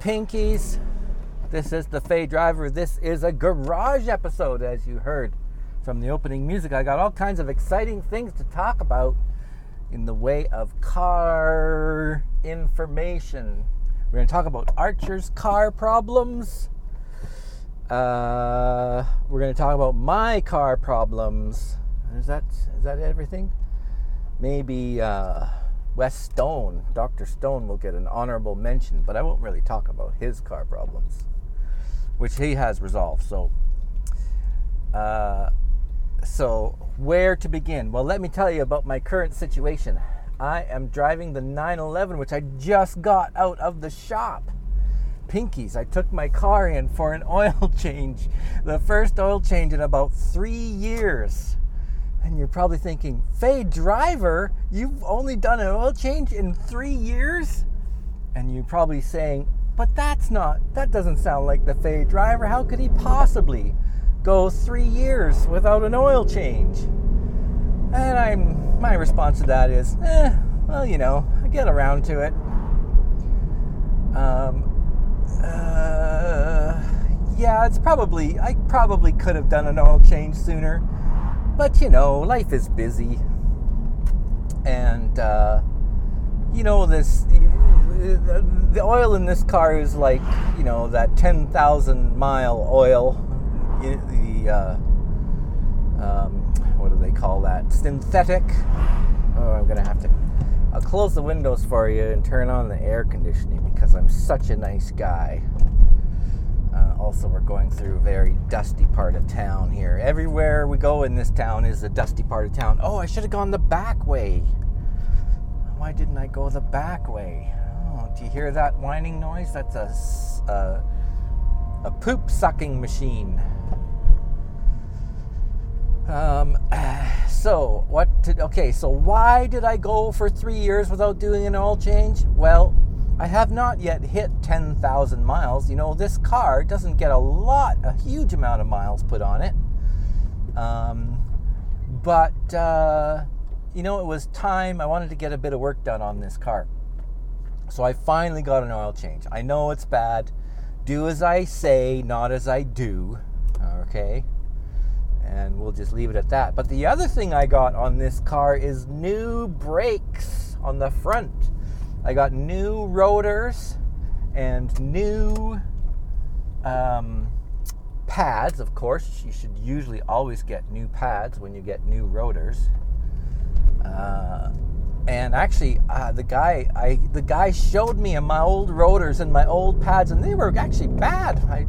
Pinkies, this is the Fay Driver. This is a garage episode, as you heard from the opening music. I got all kinds of exciting things to talk about in the way of car information. We're going to talk about Archer's car problems. Uh, we're going to talk about my car problems. Is that is that everything? Maybe uh, Wes Stone, Dr. Stone, will get an honorable mention, but I won't really talk about his car problems, which he has resolved. So, uh, so where to begin? Well, let me tell you about my current situation. I am driving the 911, which I just got out of the shop. Pinkies, I took my car in for an oil change, the first oil change in about three years. And you're probably thinking, Fay driver, you've only done an oil change in three years? And you're probably saying, but that's not, that doesn't sound like the Fay driver. How could he possibly go three years without an oil change? And I'm, my response to that is, eh, well, you know, I get around to it. Um, uh, yeah, it's probably, I probably could have done an oil change sooner but you know, life is busy, and uh, you know this. The oil in this car is like you know that ten thousand mile oil. The uh, um, what do they call that? Synthetic. Oh, I'm gonna have to. I'll close the windows for you and turn on the air conditioning because I'm such a nice guy. Uh, also, we're going through a very dusty part of town here. Everywhere we go in this town is a dusty part of town. Oh, I should have gone the back way. Why didn't I go the back way? Oh, do you hear that whining noise? That's a, a, a poop sucking machine. Um, so, what did, okay, so why did I go for three years without doing an oil change? Well, I have not yet hit 10,000 miles. You know, this car doesn't get a lot, a huge amount of miles put on it. Um, but, uh, you know, it was time. I wanted to get a bit of work done on this car. So I finally got an oil change. I know it's bad. Do as I say, not as I do. Okay? And we'll just leave it at that. But the other thing I got on this car is new brakes on the front. I got new rotors and new um, pads, of course. You should usually always get new pads when you get new rotors. Uh, and actually, uh, the guy I the guy showed me my old rotors and my old pads, and they were actually bad. I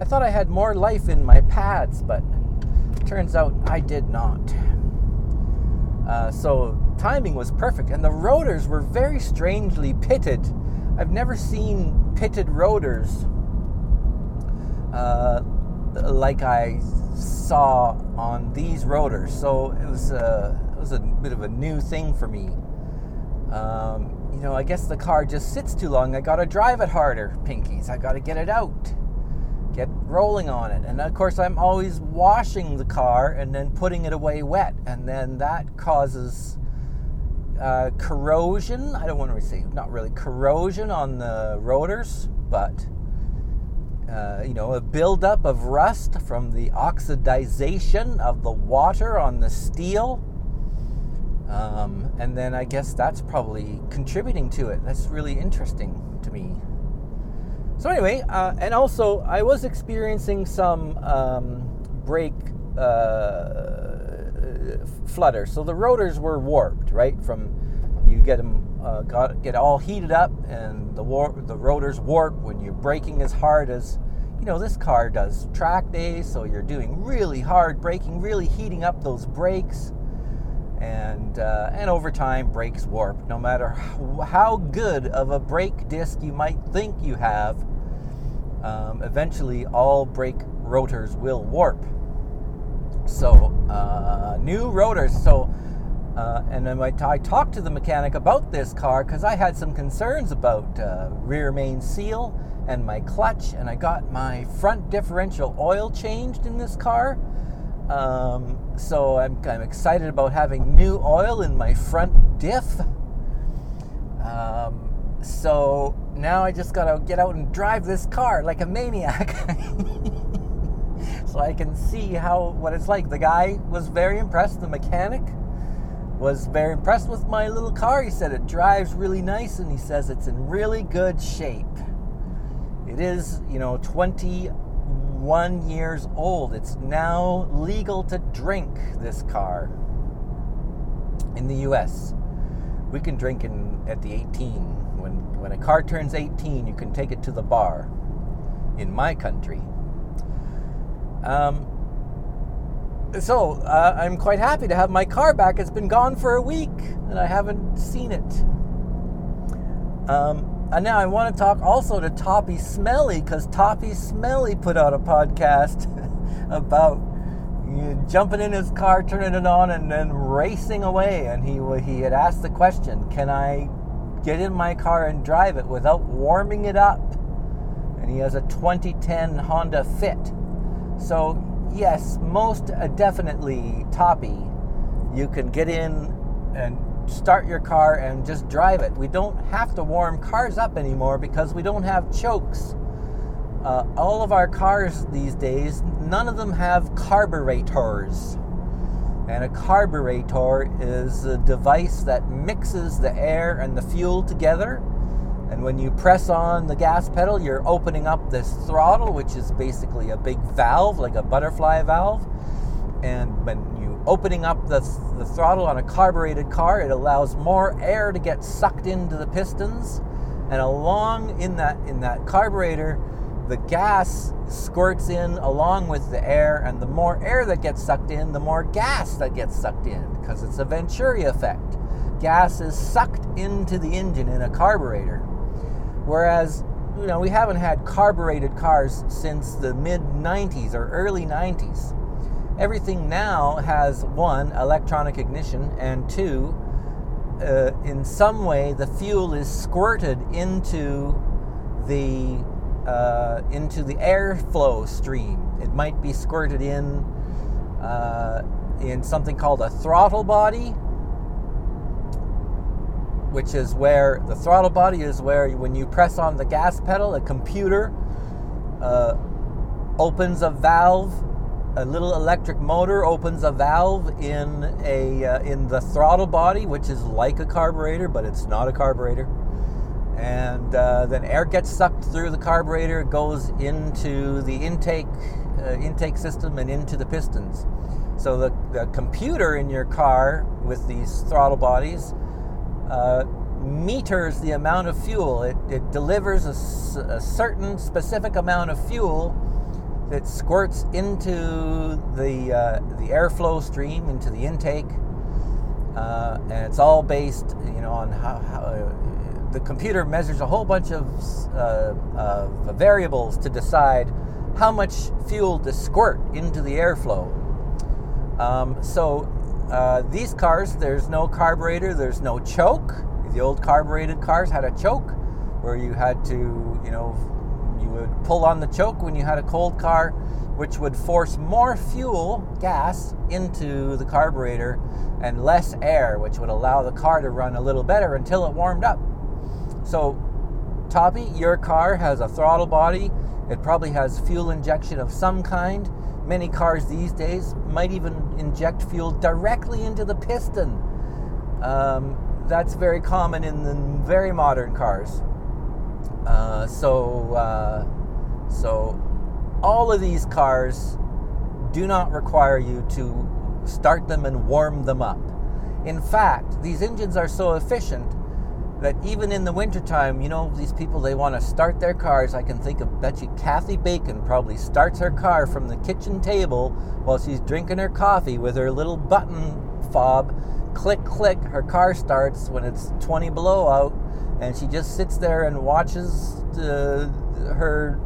I thought I had more life in my pads, but turns out I did not. Uh, so timing was perfect, and the rotors were very strangely pitted. I've never seen pitted rotors uh, like I saw on these rotors. So it was a, it was a bit of a new thing for me. Um, you know, I guess the car just sits too long. I got to drive it harder, pinkies. I got to get it out get rolling on it. And of course, I'm always washing the car and then putting it away wet, and then that causes uh, corrosion. I don't want to say not really corrosion on the rotors, but uh, you know, a buildup of rust from the oxidization of the water on the steel. Um, and then I guess that's probably contributing to it. That's really interesting to me. So anyway, uh, and also I was experiencing some um, brake uh, flutter. So the rotors were warped, right? From you get them uh, got, get all heated up, and the war- the rotors warp when you're braking as hard as you know this car does track days. So you're doing really hard braking, really heating up those brakes and uh, and over time brakes warp. No matter how good of a brake disc you might think you have, um, eventually all brake rotors will warp. So uh, new rotors. So Uh, and then I, t- I talked to the mechanic about this car because I had some concerns about uh, rear main seal and my clutch, and I got my front differential oil changed in this car. Um, so I'm, I'm excited about having new oil in my front diff. Um, so now I just gotta get out and drive this car like a maniac. so I can see how what it's like. The guy was very impressed, the mechanic was very impressed with my little car. He said it drives really nice and he says it's in really good shape. It is, you know, 21 years old. It's now legal to drink this car in the US. We can drink in at the 18. When when a car turns 18, you can take it to the bar in my country. Um, so uh, I'm quite happy to have my car back. It's been gone for a week and I haven't seen it. Um, and now I want to talk also to Toppy Smelly because Toppy Smelly put out a podcast about jumping in his car, turning it on, and then racing away. And he he had asked the question, "Can I get in my car and drive it without warming it up?" And he has a 2010 Honda Fit. So yes, most definitely, Toppy, you can get in and start your car and just drive it. We don't have to warm cars up anymore because we don't have chokes. Uh, all of our cars these days, none of them have carburetors. And a carburetor is a device that mixes the air and the fuel together and when you press on the gas pedal, you're opening up this throttle, which is basically a big valve, like a butterfly valve. And when opening up the, the throttle on a carbureted car, it allows more air to get sucked into the pistons. And along in that in that carburetor, the gas squirts in along with the air, and the more air that gets sucked in, the more gas that gets sucked in, because it's a Venturi effect. Gas is sucked into the engine in a carburetor. Whereas, you know, we haven't had carbureted cars since the mid 90s or early 90s. Everything now has one, electronic ignition, and two, uh, in some way the fuel is squirted into the uh, into the airflow stream. It might be squirted in uh, in something called a throttle body, which is where the throttle body is where when you press on the gas pedal, a computer uh, opens a valve. A little electric motor opens a valve in a uh, in the throttle body, which is like a carburetor, but it's not a carburetor. And uh, then air gets sucked through the carburetor, goes into the intake uh, intake system and into the pistons. So the, the computer in your car with these throttle bodies uh, meters the amount of fuel. It, it delivers a, a, certain specific amount of fuel that squirts into the uh, the airflow stream, into the intake, uh, and it's all based, you know, on how, how uh, the computer measures a whole bunch of, uh, of variables to decide how much fuel to squirt into the airflow. Um, so uh, these cars, there's no carburetor, there's no choke. The old carbureted cars had a choke where you had to, you know, would pull on the choke when you had a cold car, which would force more fuel, gas, into the carburetor and less air, which would allow the car to run a little better until it warmed up. So, Toppy, your car has a throttle body. It probably has fuel injection of some kind Many cars these days might even inject fuel directly into the piston. Um, that's very common in the very modern cars. Uh, so, uh, so all of these cars do not require you to start them and warm them up. In fact, these engines are so efficient that even in the wintertime, you know, these people, they want to start their cars. I can think of, bet you Kathy Bacon probably starts her car from the kitchen table while she's drinking her coffee with her little button fob. Click, click, her car starts when it's 20 below out, and she just sits there and watches uh, her,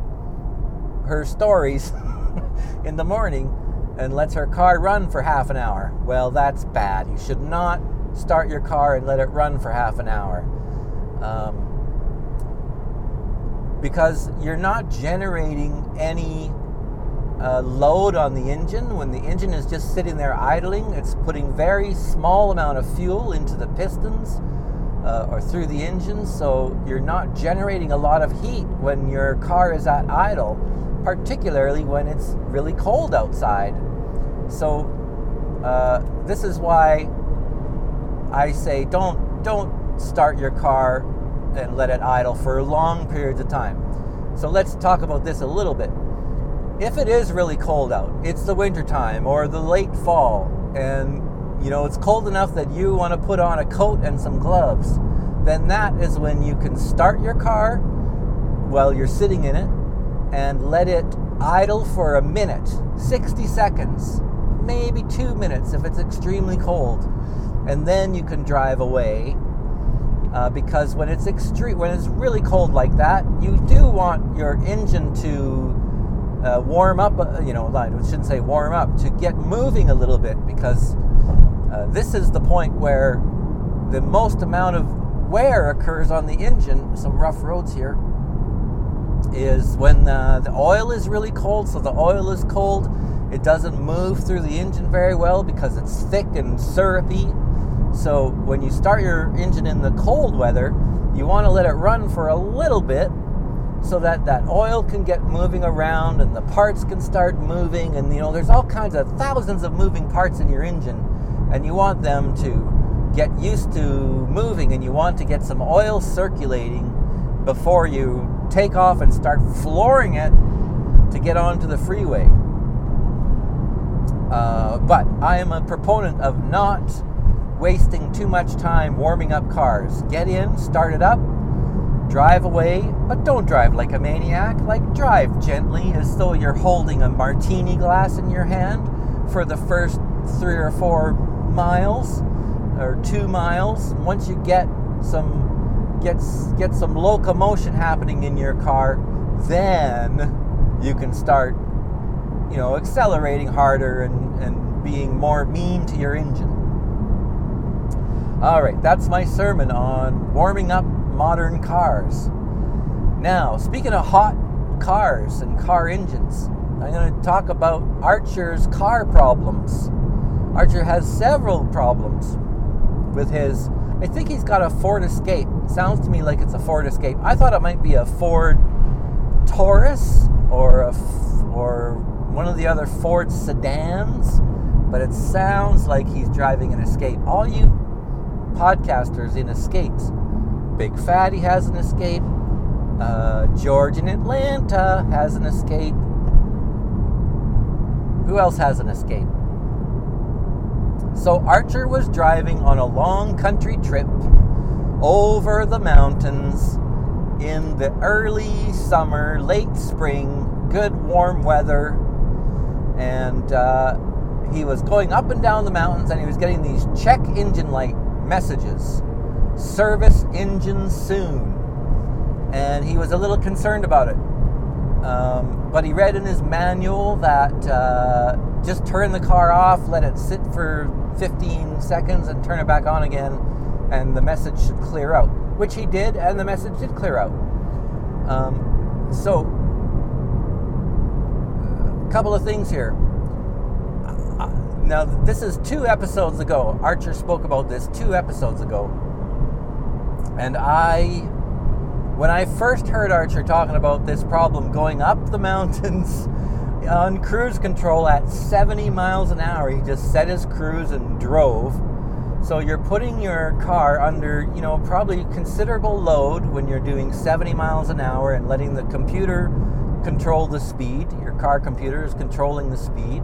her stories in the morning and lets her car run for half an hour. Well, that's bad. You should not start your car and let it run for half an hour. Um, because you're not generating any uh, load on the engine when the engine is just sitting there idling it's putting very small amount of fuel into the pistons uh, or through the engine so you're not generating a lot of heat when your car is at idle particularly when it's really cold outside so uh, this is why i say don't don't start your car and let it idle for long periods of time. So let's talk about this a little bit. If it is really cold out, it's the winter time or the late fall, and you know it's cold enough that you want to put on a coat and some gloves, then that is when you can start your car while you're sitting in it and let it idle for a minute, 60 seconds, maybe two minutes if it's extremely cold. And then you can drive away uh, because when it's extreme, when it's really cold like that, you do want your engine to uh, warm up. Uh, you know, I shouldn't say warm up to get moving a little bit because uh, this is the point where the most amount of wear occurs on the engine. Some rough roads here is when uh, the oil is really cold. So the oil is cold. It doesn't move through the engine very well because it's thick and syrupy so when you start your engine in the cold weather, you want to let it run for a little bit so that that oil can get moving around and the parts can start moving and you know there's all kinds of thousands of moving parts in your engine and you want them to get used to moving and you want to get some oil circulating before you take off and start flooring it to get onto the freeway. Uh, but I am a proponent of not wasting too much time warming up cars. Get in, start it up, drive away, but don't drive like a maniac. Like, drive gently as though you're holding a martini glass in your hand for the first three or four miles or two miles. Once you get some get, get some locomotion happening in your car, then you can start, you know, accelerating harder and, and being more mean to your engine. All right, that's my sermon on warming up modern cars. Now, speaking of hot cars and car engines, I'm going to talk about Archer's car problems. Archer has several problems with his. I think he's got a Ford Escape. Sounds to me like it's a Ford Escape. I thought it might be a Ford Taurus or a, or one of the other Ford sedans, but it sounds like he's driving an Escape. All you podcasters in escapes. Big Fatty has an escape. Uh, George in Atlanta has an escape. Who else has an escape? So Archer was driving on a long country trip over the mountains in the early summer, late spring, good warm weather, and uh, he was going up and down the mountains and he was getting these check engine light messages service engine soon. And he was a little concerned about it. Um, but he read in his manual that uh, just turn the car off, let it sit for 15 seconds, and turn it back on again, and the message should clear out. Which he did, and the message did clear out. Um, so, a couple of things here. Now, this is two episodes ago. Archer spoke about this two episodes ago. And I, when I first heard Archer talking about this problem going up the mountains on cruise control at 70 miles an hour, he just set his cruise and drove. So you're putting your car under, you know, probably considerable load when you're doing 70 miles an hour and letting the computer control the speed. Your car computer is controlling the speed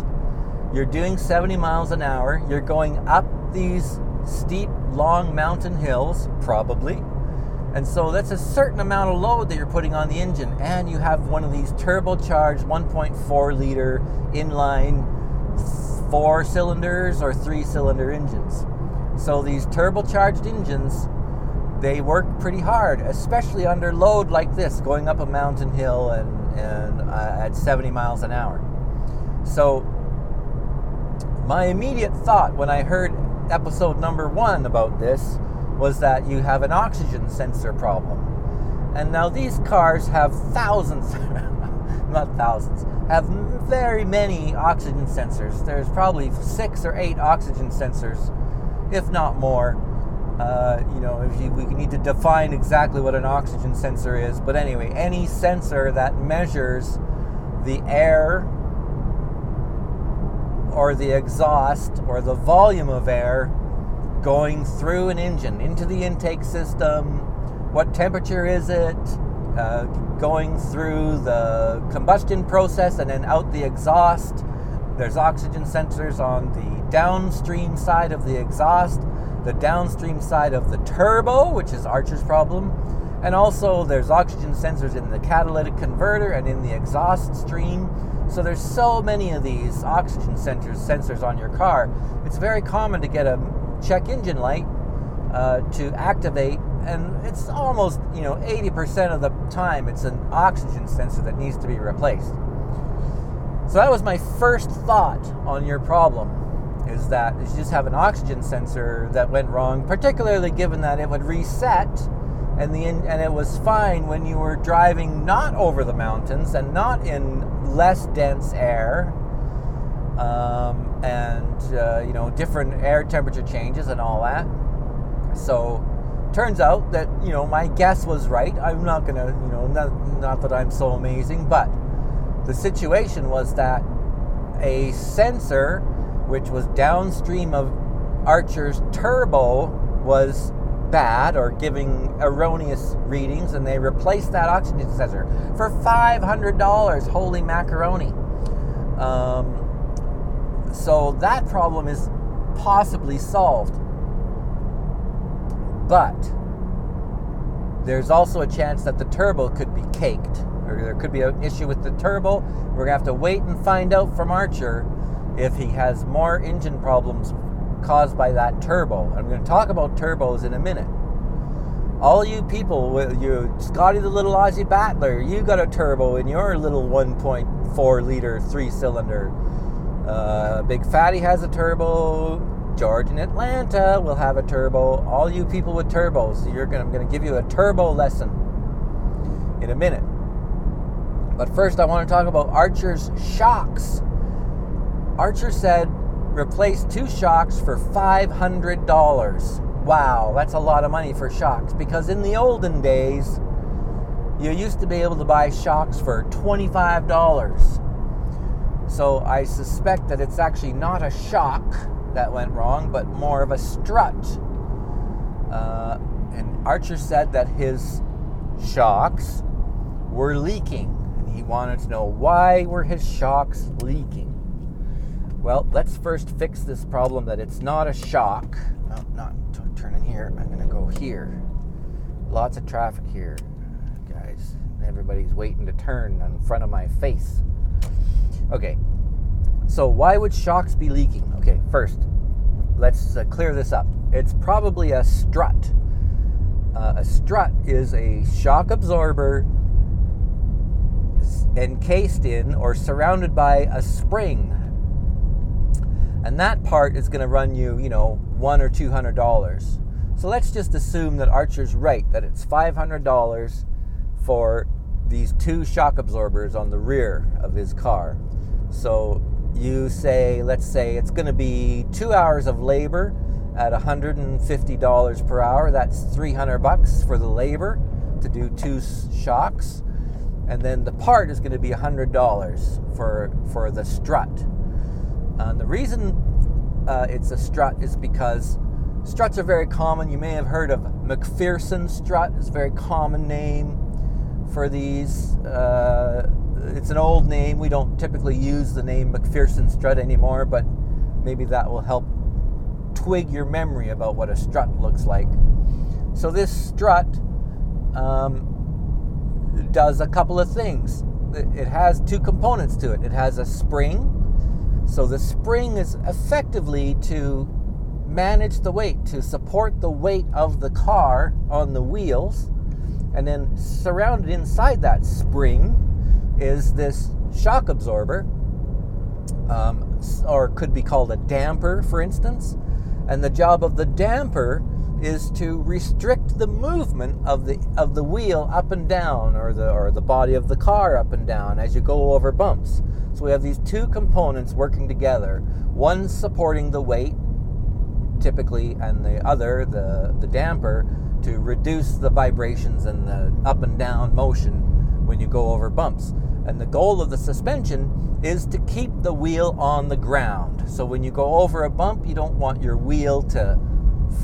you're doing 70 miles an hour. You're going up these steep, long mountain hills, probably. And so that's a certain amount of load that you're putting on the engine. And you have one of these turbocharged 1.4 liter inline four cylinders or three cylinder engines. So these turbocharged engines, they work pretty hard, especially under load like this, going up a mountain hill and, and uh, at 70 miles an hour. So my immediate thought when I heard episode number one about this was that you have an oxygen sensor problem. And now these cars have thousands, not thousands, have very many oxygen sensors. There's probably six or eight oxygen sensors, if not more. Uh, you know, if you, we need to define exactly what an oxygen sensor is, but anyway, any sensor that measures the air or the exhaust or the volume of air going through an engine into the intake system. What temperature is it? Uh, going through the combustion process and then out the exhaust. There's oxygen sensors on the downstream side of the exhaust, the downstream side of the turbo, which is Archer's problem, and also there's oxygen sensors in the catalytic converter and in the exhaust stream. So there's so many of these oxygen sensors sensors on your car. It's very common to get a check engine light uh, to activate, and it's almost you know 80% of the time it's an oxygen sensor that needs to be replaced. So that was my first thought on your problem is that you just have an oxygen sensor that went wrong, particularly given that it would reset and the and it was fine when you were driving not over the mountains and not in less dense air um, and uh, you know different air temperature changes and all that. So turns out that you know my guess was right. I'm not gonna you know not, not that I'm so amazing, but the situation was that a sensor which was downstream of Archer's turbo was bad or giving erroneous readings, and they replaced that oxygen sensor for $500. Holy macaroni. Um, so that problem is possibly solved. But there's also a chance that the turbo could be caked, or there could be an issue with the turbo. We're gonna have to wait and find out from Archer if he has more engine problems caused by that turbo. I'm to talk about turbos in a minute. All you people, you Scotty the little Aussie battler, you got a turbo in your little 1.4 liter three cylinder. Uh, Big Fatty has a turbo. George in Atlanta will have a turbo. All you people with turbos, you're gonna, I'm going to give you a turbo lesson in a minute. But first, I want to talk about Archer's shocks. Archer said replace two shocks for $500. Wow, that's a lot of money for shocks because in the olden days, you used to be able to buy shocks for $25. So I suspect that it's actually not a shock that went wrong, but more of a strut. Uh, and Archer said that his shocks were leaking, and he wanted to know why were his shocks leaking. Well, let's first fix this problem that it's not a shock. No, not turning here. I'm going to go here. Lots of traffic here, guys. Everybody's waiting to turn in front of my face. Okay, so why would shocks be leaking? Okay, first, let's uh, clear this up. It's probably a strut. Uh, a strut is a shock absorber encased in or surrounded by a spring and that part is going to run you, you know, one or two hundred dollars. So let's just assume that Archer's right that it's five hundred dollars for these two shock absorbers on the rear of his car. So you say, let's say it's going to be two hours of labor at $150 per hour. That's 300 bucks for the labor to do two shocks, and then the part is going to be $100 for for the strut. And the reason uh, it's a strut is because struts are very common. You may have heard of MacPherson strut. It's a very common name for these. Uh, it's an old name. We don't typically use the name MacPherson strut anymore, but maybe that will help twig your memory about what a strut looks like. So this strut um, does a couple of things. It has two components to it. It has a spring so the spring is effectively to manage the weight, to support the weight of the car on the wheels. And then surrounded inside that spring is this shock absorber, um, or could be called a damper, for instance. And the job of the damper is to restrict the movement of the of the wheel up and down or the or the body of the car up and down as you go over bumps. So we have these two components working together, one supporting the weight typically and the other the the damper to reduce the vibrations and the up and down motion when you go over bumps. And the goal of the suspension is to keep the wheel on the ground. So when you go over a bump, you don't want your wheel to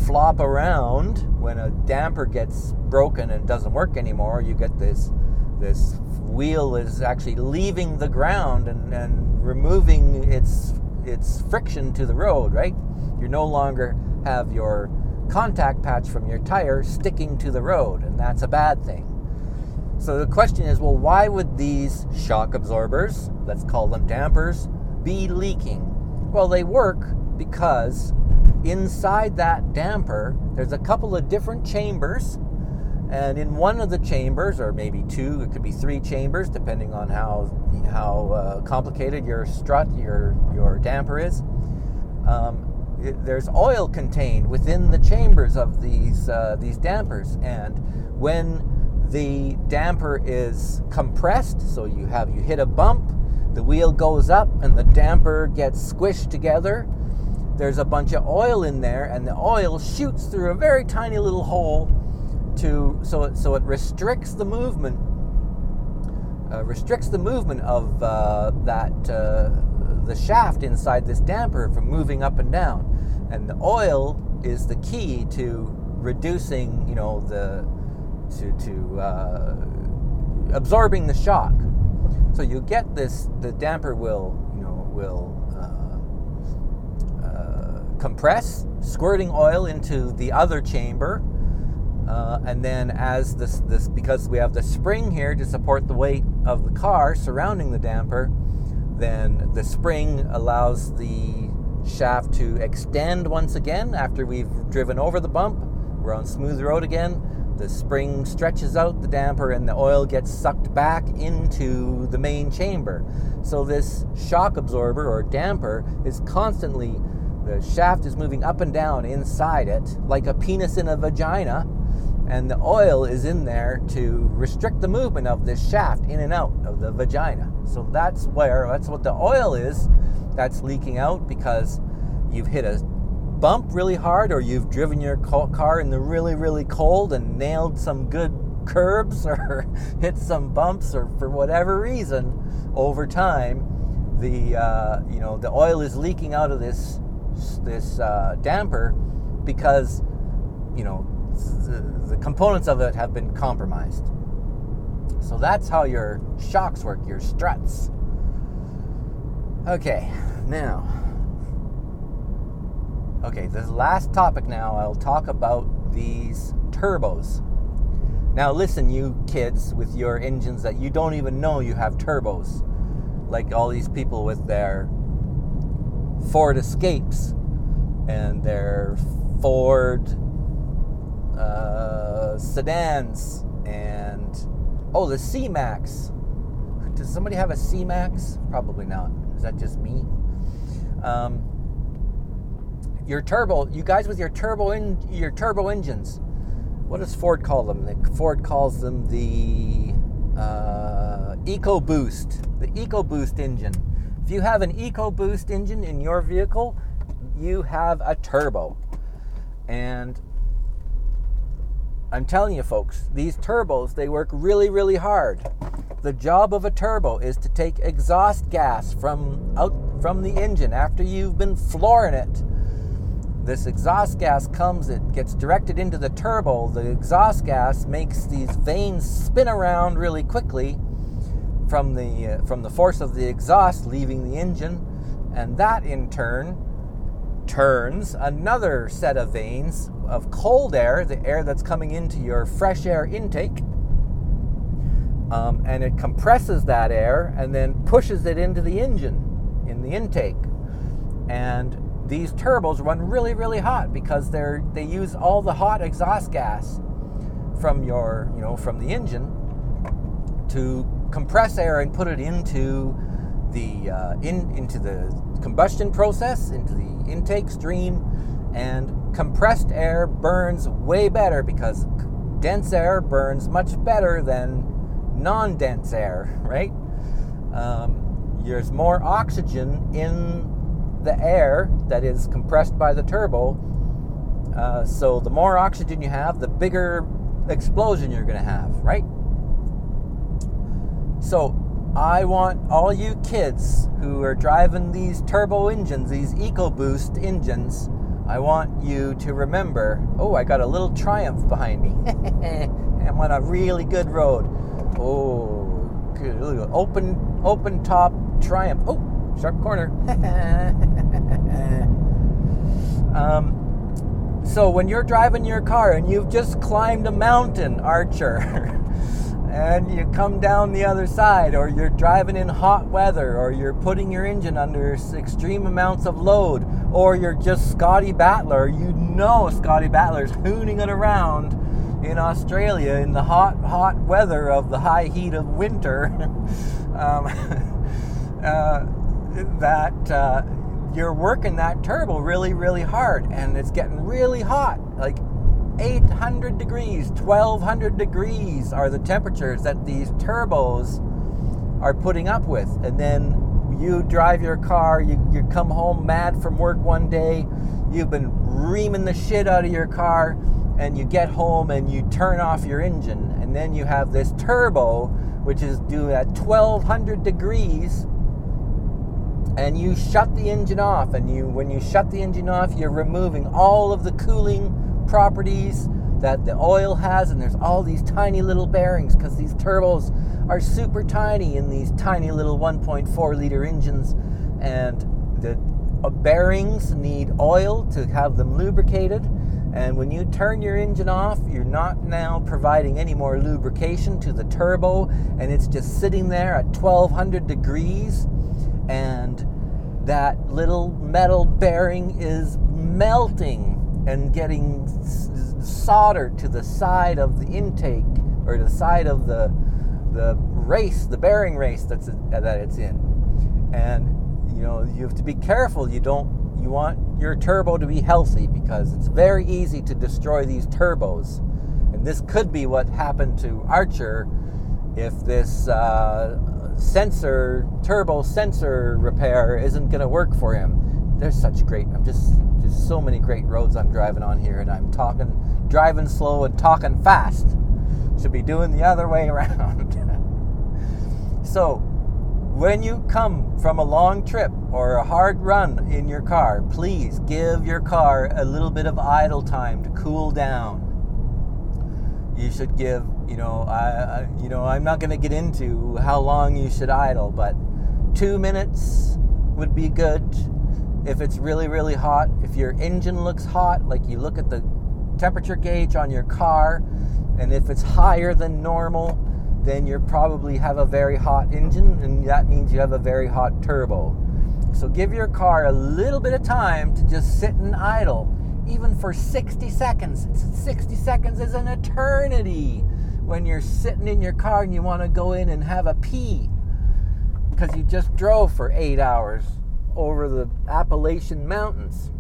flop around when a damper gets broken and doesn't work anymore. You get this this wheel is actually leaving the ground and, and removing its its friction to the road, right? You no longer have your contact patch from your tire sticking to the road, and that's a bad thing. So the question is well, why would these shock absorbers, let's call them dampers, be leaking? Well, they work because inside that damper, there's a couple of different chambers. And in one of the chambers, or maybe two, it could be three chambers, depending on how how uh, complicated your strut, your your damper is. Um, it, there's oil contained within the chambers of these uh, these dampers, and when the damper is compressed, so you have you hit a bump, the wheel goes up, and the damper gets squished together. There's a bunch of oil in there, and the oil shoots through a very tiny little hole to so it, so it restricts the movement uh, restricts the movement of uh, that uh, the shaft inside this damper from moving up and down. And the oil is the key to reducing, you know, the to to uh, absorbing the shock. So you get this. The damper will, you know, will uh, uh, compress, squirting oil into the other chamber. Uh, and then as this, this because we have the spring here to support the weight of the car surrounding the damper then the spring allows the shaft to extend once again after we've driven over the bump. We're on smooth road again. The spring stretches out the damper and the oil gets sucked back into the main chamber. So, this shock absorber or damper is constantly, the shaft is moving up and down inside it like a penis in a vagina and the oil is in there to restrict the movement of this shaft in and out of the vagina. So that's where that's what the oil is that's leaking out because you've hit a bump really hard or you've driven your car in the really really cold and nailed some good curbs or hit some bumps or for whatever reason over time the uh, you know the oil is leaking out of this this uh, damper because you know the, the components of it have been compromised. So that's how your shocks work, your struts. Okay, now. Okay, this last topic now, I'll talk about these turbos. Now, listen, you kids with your engines that you don't even know you have turbos. Like all these people with their Ford Escapes and their Ford uh, sedans, and oh, the C Max. Does somebody have a C Max? Probably not. Is that just me? Um, your turbo, you guys with your turbo in your turbo engines. What does Ford call them? The, Ford calls them the uh, EcoBoost, the EcoBoost engine. If you have an EcoBoost engine in your vehicle, you have a turbo. And I'm telling you folks, these turbos, they work really, really hard. The job of a turbo is to take exhaust gas from out from the engine after you've been flooring it. This exhaust gas comes, it gets directed into the turbo. The exhaust gas makes these vanes spin around really quickly from the uh, from the force of the exhaust leaving the engine, and that in turn turns another set of vanes of cold air, the air that's coming into your fresh air intake, um, and it compresses that air and then pushes it into the engine in the intake. And these turbos run really, really hot because they're they use all the hot exhaust gas from your, you know, from the engine to compress air and put it into the uh, in into the combustion process, into the intake stream, And compressed air burns way better because dense air burns much better than non dense air, right? Um, there's more oxygen in the air that is compressed by the turbo. Uh, so the more oxygen you have, the bigger explosion you're going to have, right? So I want all you kids who are driving these turbo engines, these EcoBoost engines, I want you to remember oh, I got a little Triumph behind me. I'm on a really good road. Oh, good. Open, open top Triumph. Oh, sharp corner. um, so when you're driving your car and you've just climbed a mountain, Archer, and you come down the other side, or you're driving in hot weather, or you're putting your engine under extreme amounts of load, or you're just Scotty Battler, you know Scotty Battler's hooning it around in Australia in the hot, hot weather of the high heat of winter. um, uh, that uh, you're working that turbo really, really hard, and it's getting really hot, like 800 degrees, 1200 degrees are the temperatures that these turbos are putting up with. And then you drive your car, you, you come home mad from work one day, you've been reaming the shit out of your car, and you get home and you turn off your engine, and then you have this turbo which is due at 1200 degrees and you shut the engine off and you when you shut the engine off you're removing all of the cooling properties that the oil has, and there's all these tiny little bearings because these turbos are super tiny in these tiny little 1.4 liter engines, and the uh, bearings need oil to have them lubricated. And when you turn your engine off, you're not now providing any more lubrication to the turbo, and it's just sitting there at 1200 degrees. And that little metal bearing is melting and getting soldered to the side of the intake or the side of the the race, the bearing race that's that it's in. And you know, you have to be careful. You don't you want your turbo to be healthy because it's very easy to destroy these turbos. And this could be what happened to Archer if this uh, sensor turbo sensor repair isn't going to work for him. There's such great. I'm just just so many great roads I'm driving on here, and I'm talking, driving slow and talking fast. Should be doing the other way around. so, when you come from a long trip or a hard run in your car, please give your car a little bit of idle time to cool down. You should give, you know, I, I you know, I'm not going to get into how long you should idle, but two minutes would be good if it's really, really hot, if your engine looks hot, like you look at the temperature gauge on your car, and if it's higher than normal, then you probably have a very hot engine, and that means you have a very hot turbo. So give your car a little bit of time to just sit and idle, even for 60 seconds. 60 seconds is an eternity when you're sitting in your car and you want to go in and have a pee because you just drove for eight hours over the Appalachian Mountains.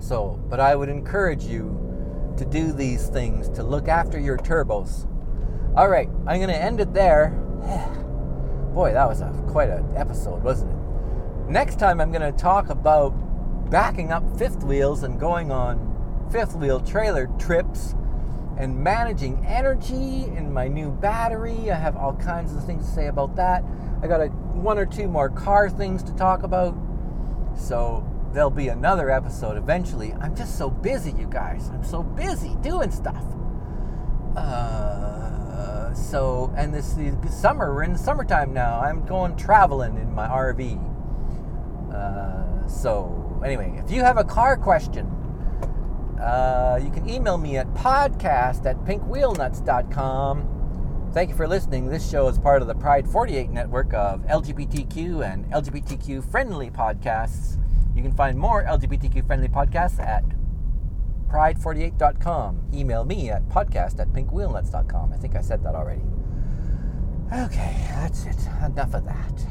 So, but I would encourage you to do these things, to look after your turbos. All right, I'm going to end it there. Boy, that was a, quite an episode, wasn't it? Next time, I'm going to talk about backing up fifth wheels and going on fifth wheel trailer trips and managing energy in my new battery. I have all kinds of things to say about that. I got a, one or two more car things to talk about. So there'll be another episode eventually. I'm just so busy, you guys. I'm so busy doing stuff. Uh, so, and this is summer. We're in the summertime now. I'm going traveling in my RV. Uh, so, anyway, if you have a car question, uh, you can email me at podcast at pinkwheelnuts.com. Thank you for listening. This show is part of the Pride 48 network of LGBTQ and LGBTQ friendly podcasts. You can find more LGBTQ friendly podcasts at pride48.com. Email me at podcast at pinkwheelnuts.com. I think I said that already. Okay, that's it. Enough of that.